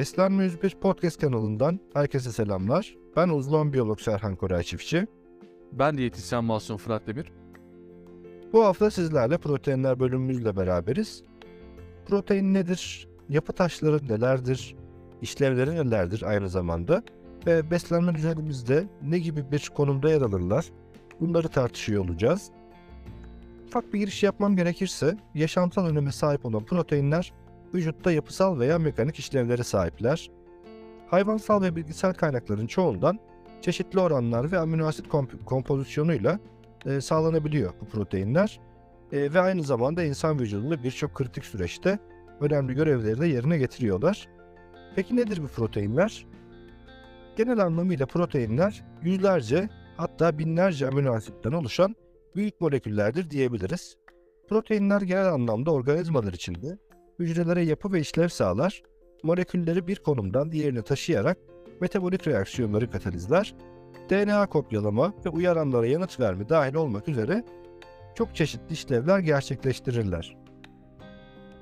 Beslenme 101 podcast kanalından herkese selamlar. Ben uzman biyolog Serhan Koray Çiftçi. Ben diyetisyen Masum Fırat Demir. Bu hafta sizlerle proteinler bölümümüzle beraberiz. Protein nedir? Yapı taşları nelerdir? İşlevleri nelerdir aynı zamanda? Ve beslenme düzenimizde ne gibi bir konumda yer alırlar? Bunları tartışıyor olacağız. Ufak bir giriş yapmam gerekirse, yaşamsal öneme sahip olan proteinler vücutta yapısal veya mekanik işlevlere sahipler. Hayvansal ve bilgisayar kaynakların çoğundan çeşitli oranlar ve amino asit komp- kompozisyonuyla e, sağlanabiliyor bu proteinler. E, ve aynı zamanda insan vücudunda birçok kritik süreçte önemli görevleri de yerine getiriyorlar. Peki nedir bu proteinler? Genel anlamıyla proteinler yüzlerce hatta binlerce amino asitten oluşan büyük moleküllerdir diyebiliriz. Proteinler genel anlamda organizmalar içinde hücrelere yapı ve işlev sağlar, molekülleri bir konumdan diğerine taşıyarak metabolik reaksiyonları katalizler, DNA kopyalama ve uyaranlara yanıt verme dahil olmak üzere çok çeşitli işlevler gerçekleştirirler.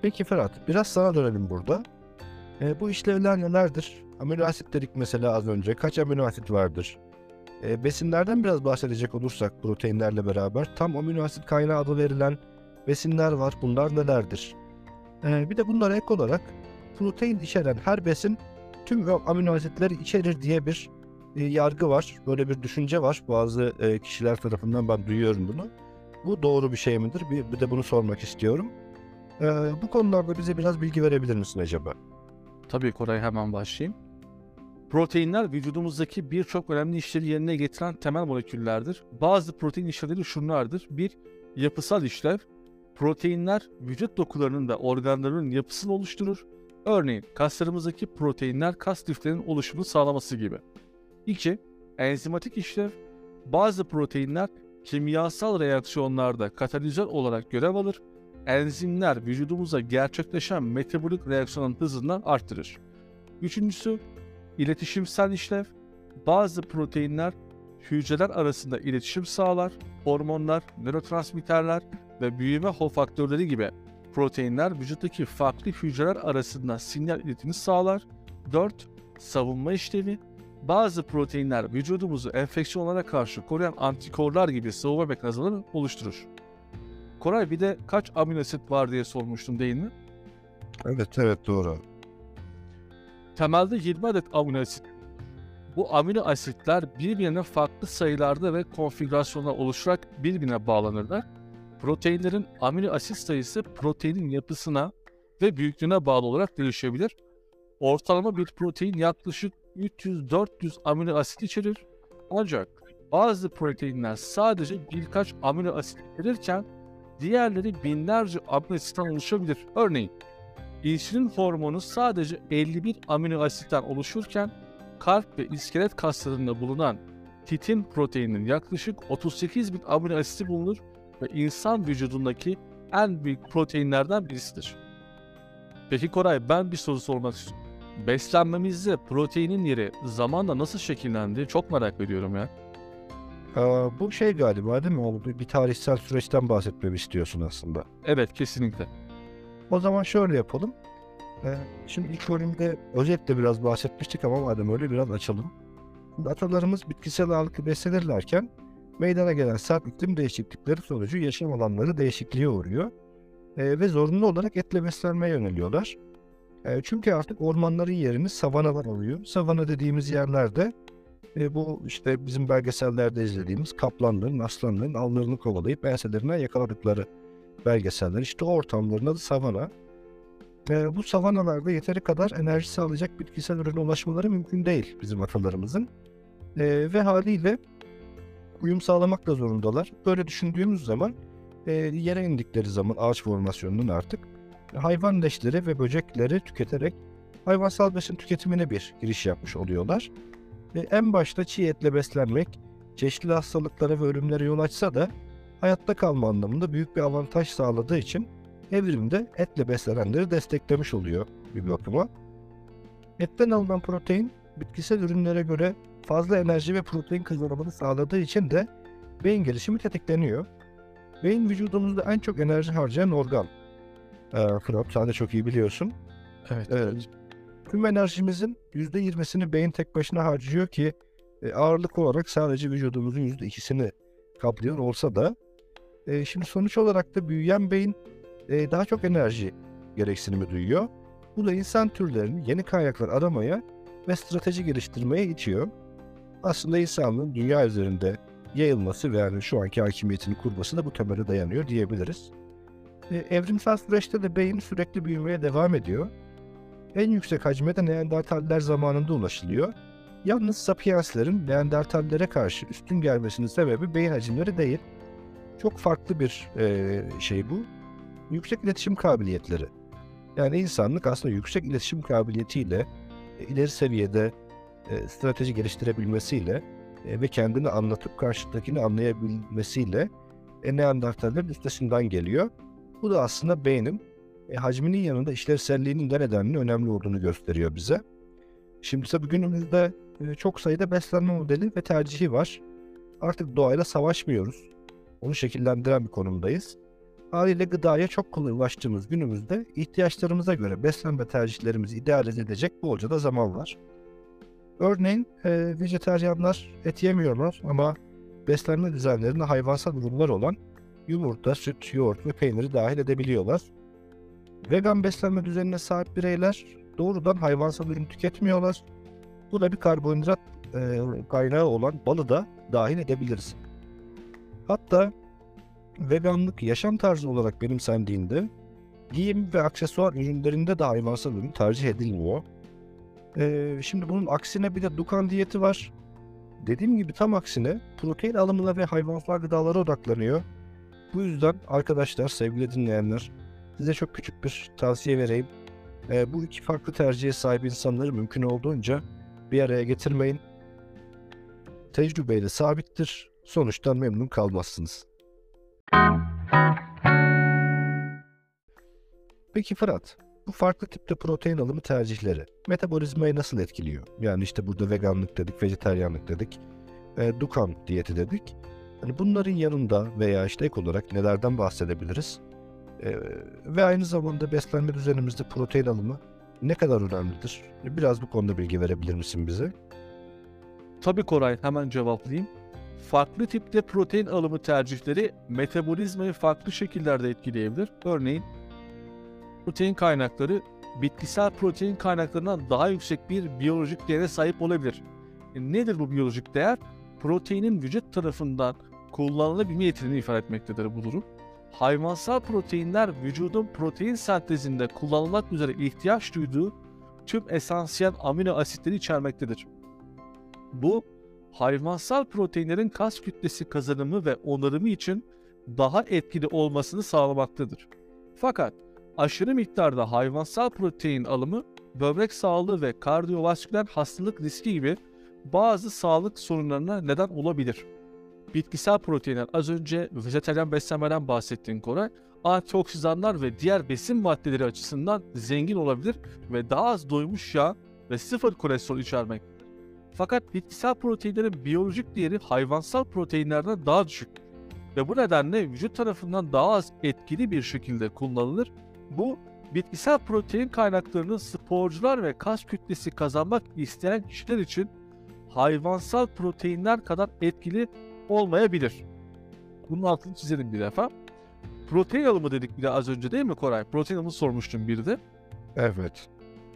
Peki Ferhat, biraz sana dönelim burada. E, bu işlevler nelerdir? Amino asit dedik mesela az önce. Kaç amino asit vardır? E, besinlerden biraz bahsedecek olursak proteinlerle beraber tam amino asit kaynağı adı verilen besinler var. Bunlar nelerdir? E, bir de bunlara ek olarak protein içeren her besin tüm amino asitleri içerir diye bir e, yargı var. Böyle bir düşünce var. Bazı e, kişiler tarafından ben duyuyorum bunu. Bu doğru bir şey midir? Bir, bir de bunu sormak istiyorum. E, bu konularda bize biraz bilgi verebilir misin acaba? Tabii Koray hemen başlayayım. Proteinler vücudumuzdaki birçok önemli işlevi yerine getiren temel moleküllerdir. Bazı protein işlevleri şunlardır. Bir, yapısal işlev. Proteinler vücut dokularının ve organlarının yapısını oluşturur. Örneğin kaslarımızdaki proteinler kas liflerinin oluşumunu sağlaması gibi. 2. Enzimatik işlev. Bazı proteinler kimyasal reaksiyonlarda katalizör olarak görev alır. Enzimler vücudumuza gerçekleşen metabolik reaksiyonun hızını arttırır. Üçüncüsü iletişimsel işlev. Bazı proteinler hücreler arasında iletişim sağlar. Hormonlar, nörotransmitterler ve büyüme faktörleri gibi proteinler vücuttaki farklı hücreler arasında sinyal iletimi sağlar. 4. Savunma işlevi. Bazı proteinler vücudumuzu enfeksiyonlara karşı koruyan antikorlar gibi savunma mekanizmaları oluşturur. Koray bir de kaç amino asit var diye sormuştum değil mi? Evet evet doğru. Temelde 20 adet amino asit. Bu amino asitler birbirine farklı sayılarda ve konfigürasyonlar oluşarak birbirine bağlanırlar. Proteinlerin amino asit sayısı proteinin yapısına ve büyüklüğüne bağlı olarak değişebilir. Ortalama bir protein yaklaşık 300-400 amino asit içerir. Ancak bazı proteinler sadece birkaç amino asit içerirken diğerleri binlerce amino asitten oluşabilir. Örneğin insülin hormonu sadece 51 amino asitten oluşurken kalp ve iskelet kaslarında bulunan titin proteininin yaklaşık 38 bin amino asiti bulunur ve insan vücudundaki en büyük proteinlerden birisidir. Peki Koray ben bir soru sormak istiyorum. Beslenmemizde proteinin yeri zamanla nasıl şekillendi çok merak ediyorum ya. Aa, bu şey galiba değil mi? O bir bir tarihsel süreçten bahsetmemi istiyorsun aslında. Evet kesinlikle. O zaman şöyle yapalım. Ee, şimdi ilk bölümde özetle biraz bahsetmiştik ama madem öyle biraz açalım. Şimdi atalarımız bitkisel ağırlıklı beslenirlerken meydana gelen sert iklim değişiklikleri sonucu yaşam alanları değişikliğe uğruyor. Ee, ve zorunlu olarak etle beslenmeye yöneliyorlar. Ee, çünkü artık ormanların yerini savanalar alıyor. Savana dediğimiz yerlerde e, bu işte bizim belgesellerde izlediğimiz kaplanların, aslanların avlarını kovalayıp enselerine yakaladıkları belgeseller. İşte o ortamların adı savana. E, bu savanalarda yeteri kadar enerji sağlayacak bitkisel ürüne ulaşmaları mümkün değil bizim atalarımızın. E, ve haliyle uyum sağlamakla zorundalar. Böyle düşündüğümüz zaman e, yere indikleri zaman ağaç formasyonunun artık hayvan leşleri ve böcekleri tüketerek hayvansal besin tüketimine bir giriş yapmış oluyorlar. E, en başta çiğ etle beslenmek çeşitli hastalıklara ve ölümlere yol açsa da hayatta kalma anlamında büyük bir avantaj sağladığı için evrimde etle beslenenleri desteklemiş oluyor bir bakıma. Etten alınan protein bitkisel ürünlere göre fazla enerji ve protein kazanımını sağladığı için de beyin gelişimi tetikleniyor. Beyin vücudumuzda en çok enerji harcayan organ. Ee, Fırat sen de çok iyi biliyorsun. Evet. Evet. Tüm enerjimizin %20'sini beyin tek başına harcıyor ki e, ağırlık olarak sadece vücudumuzun %2'sini kaplıyor olsa da e, şimdi sonuç olarak da büyüyen beyin e, daha çok enerji gereksinimi duyuyor. Bu da insan türlerini yeni kaynaklar aramaya ve strateji geliştirmeye itiyor. Aslında insanlığın dünya üzerinde yayılması ve yani şu anki hakimiyetini kurması da bu temele dayanıyor diyebiliriz. E, evrimsel süreçte de beyin sürekli büyümeye devam ediyor. En yüksek hacme de Neandertaller zamanında ulaşılıyor. Yalnız Sapienslerin Neandertallere karşı üstün gelmesinin sebebi beyin hacimleri değil. Çok farklı bir e, şey bu. Yüksek iletişim kabiliyetleri. Yani insanlık aslında yüksek iletişim kabiliyetiyle e, ileri seviyede e, strateji geliştirebilmesiyle e, ve kendini anlatıp karşıdakini anlayabilmesiyle e, Neandertallerin üstesinden geliyor. Bu da aslında beynin e, hacminin yanında işlevselliğinin de nedenli önemli olduğunu gösteriyor bize. Şimdi tabii günümüzde e, çok sayıda beslenme modeli ve tercihi var. Artık doğayla savaşmıyoruz. Onu şekillendiren bir konumdayız. Haliyle gıdaya çok kolay ulaştığımız günümüzde ihtiyaçlarımıza göre beslenme tercihlerimizi idealize edecek bolca da zaman var. Örneğin e, vejeteryanlar et yemiyorlar ama beslenme düzenlerine hayvansal ürünler olan yumurta, süt, yoğurt ve peyniri dahil edebiliyorlar. Vegan beslenme düzenine sahip bireyler doğrudan hayvansal ürün tüketmiyorlar. Bu da bir karbonhidrat e, kaynağı olan balı da dahil edebiliriz. Hatta veganlık yaşam tarzı olarak benimsendiğinde giyim ve aksesuar ürünlerinde de hayvansal ürün tercih edilmiyor. Ee, şimdi bunun aksine bir de Dukan diyeti var. Dediğim gibi tam aksine protein alımına ve hayvansal gıdalara odaklanıyor. Bu yüzden arkadaşlar, sevgili dinleyenler size çok küçük bir tavsiye vereyim. Ee, bu iki farklı tercihe sahip insanları mümkün olduğunca bir araya getirmeyin. Tecrübeyle sabittir. Sonuçtan memnun kalmazsınız. Peki Fırat, bu farklı tipte protein alımı tercihleri metabolizmayı nasıl etkiliyor? Yani işte burada veganlık dedik, vejeteryanlık dedik, e, Dukan diyeti dedik. Hani bunların yanında veya işte ek olarak nelerden bahsedebiliriz? E, ve aynı zamanda beslenme düzenimizde protein alımı ne kadar önemlidir? Biraz bu konuda bilgi verebilir misin bize? Tabii Koray hemen cevaplayayım. Farklı tipte protein alımı tercihleri metabolizmayı farklı şekillerde etkileyebilir. Örneğin protein kaynakları bitkisel protein kaynaklarından daha yüksek bir biyolojik değere sahip olabilir. E, nedir bu biyolojik değer? Proteinin vücut tarafından kullanılabilme yeteneğini ifade etmektedir bu durum. Hayvansal proteinler vücudun protein sentezinde kullanılmak üzere ihtiyaç duyduğu tüm esansiyel amino asitleri içermektedir. Bu hayvansal proteinlerin kas kütlesi kazanımı ve onarımı için daha etkili olmasını sağlamaktadır. Fakat aşırı miktarda hayvansal protein alımı böbrek sağlığı ve kardiyovasküler hastalık riski gibi bazı sağlık sorunlarına neden olabilir. Bitkisel proteinler az önce vejetaryen beslenmeden bahsettiğin Koray, antioksidanlar ve diğer besin maddeleri açısından zengin olabilir ve daha az doymuş yağ ve sıfır kolesterol içermektedir. Fakat bitkisel proteinlerin biyolojik değeri hayvansal proteinlerden daha düşük ve bu nedenle vücut tarafından daha az etkili bir şekilde kullanılır. Bu bitkisel protein kaynaklarının sporcular ve kas kütlesi kazanmak isteyen kişiler için hayvansal proteinler kadar etkili olmayabilir. Bunun altını çizelim bir defa. Protein alımı dedik bir de az önce değil mi Koray? Protein alımı sormuştum bir de. Evet.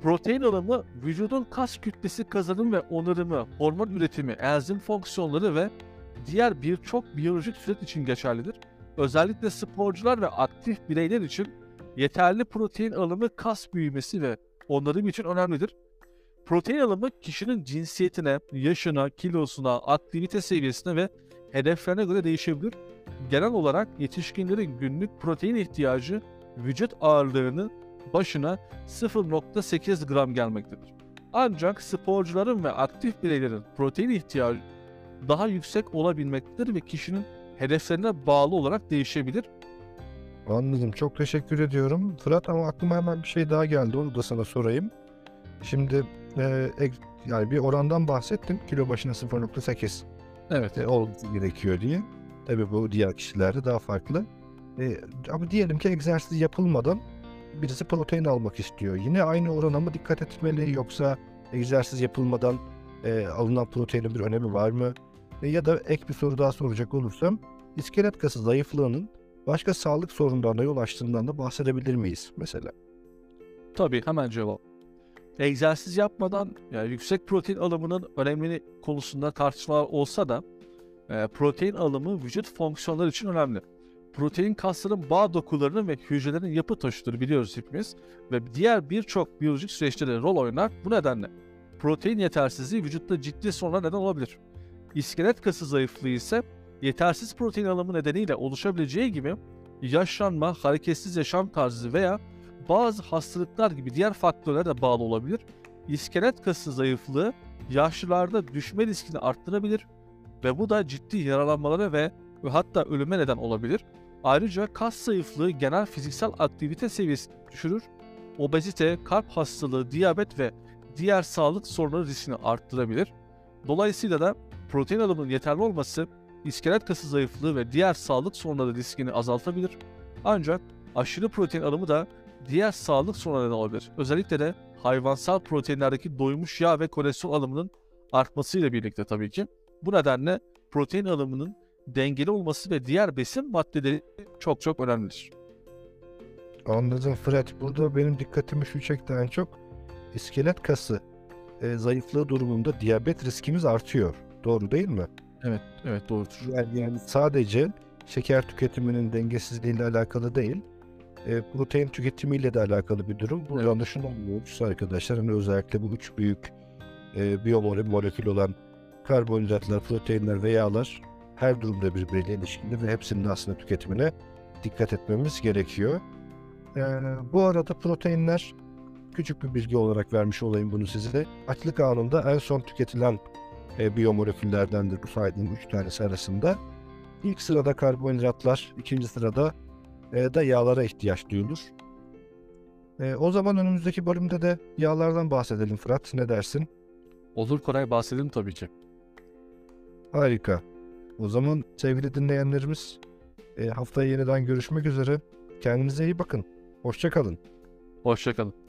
Protein alımı vücudun kas kütlesi kazanım ve onarımı, hormon üretimi, enzim fonksiyonları ve diğer birçok biyolojik süreç için geçerlidir. Özellikle sporcular ve aktif bireyler için yeterli protein alımı kas büyümesi ve onarım için önemlidir. Protein alımı kişinin cinsiyetine, yaşına, kilosuna, aktivite seviyesine ve hedeflerine göre değişebilir. Genel olarak yetişkinlerin günlük protein ihtiyacı vücut ağırlığının başına 0.8 gram gelmektedir. Ancak sporcuların ve aktif bireylerin protein ihtiyacı daha yüksek olabilmektedir ve kişinin hedeflerine bağlı olarak değişebilir. Anladım. Çok teşekkür ediyorum. Fırat ama aklıma hemen bir şey daha geldi. Onu da sana sorayım. Şimdi e, ek- yani bir orandan bahsettin. Kilo başına 0.8 Evet. e, olması gerekiyor diye. Tabii bu diğer kişilerde daha farklı. E, ama diyelim ki egzersiz yapılmadan birisi protein almak istiyor. Yine aynı orana mı dikkat etmeli yoksa egzersiz yapılmadan e, alınan proteinin bir önemi var mı? E, ya da ek bir soru daha soracak olursam iskelet kası zayıflığının başka sağlık sorunlarına yol açtığından da bahsedebilir miyiz mesela? Tabii hemen cevap. Egzersiz yapmadan yani yüksek protein alımının önemli konusunda tartışmalar olsa da e, protein alımı vücut fonksiyonları için önemli. Protein kasların bağ dokularının ve hücrelerin yapı taşıdır biliyoruz hepimiz ve diğer birçok biyolojik süreçte de rol oynar. Bu nedenle protein yetersizliği vücutta ciddi sorunlara neden olabilir. İskelet kası zayıflığı ise yetersiz protein alımı nedeniyle oluşabileceği gibi yaşlanma, hareketsiz yaşam tarzı veya bazı hastalıklar gibi diğer faktörlere de bağlı olabilir. İskelet kası zayıflığı yaşlılarda düşme riskini arttırabilir ve bu da ciddi yaralanmalara ve, ve hatta ölüme neden olabilir. Ayrıca kas zayıflığı genel fiziksel aktivite seviyesini düşürür. Obezite, kalp hastalığı, diyabet ve diğer sağlık sorunları riskini arttırabilir. Dolayısıyla da protein alımının yeterli olması iskelet kası zayıflığı ve diğer sağlık sorunları riskini azaltabilir. Ancak aşırı protein alımı da diğer sağlık sorunlarına olabilir. Özellikle de hayvansal proteinlerdeki doymuş yağ ve kolesterol alımının artmasıyla birlikte tabii ki. Bu nedenle protein alımının dengeli olması ve diğer besin maddeleri çok çok önemlidir. Anladım Fred. Burada benim dikkatimi şu çekti en çok. İskelet kası e, zayıflığı durumunda diyabet riskimiz artıyor. Doğru değil mi? Evet, evet doğrudur. Yani, yani sadece şeker tüketiminin dengesizliğiyle alakalı değil, e, protein tüketimiyle de alakalı bir durum. Buradan da şunu anlıyoruz arkadaşlar. Hani özellikle bu üç büyük e, biyomolekül olan karbonhidratlar, proteinler ve yağlar her durumda birbiriyle ilişkili ve hepsinin aslında tüketimine dikkat etmemiz gerekiyor. E, bu arada proteinler küçük bir bilgi olarak vermiş olayım bunu size. Açlık anında en son tüketilen e, biyomoleküllerdendir bu saydığım üç tanesi arasında. İlk sırada karbonhidratlar, ikinci sırada e, da yağlara ihtiyaç duyulur. E, o zaman önümüzdeki bölümde de yağlardan bahsedelim Fırat. Ne dersin? Olur Koray bahsedelim tabii ki. Harika. O zaman sevgili dinleyenlerimiz e, haftaya yeniden görüşmek üzere. Kendinize iyi bakın. Hoşçakalın. Hoşçakalın.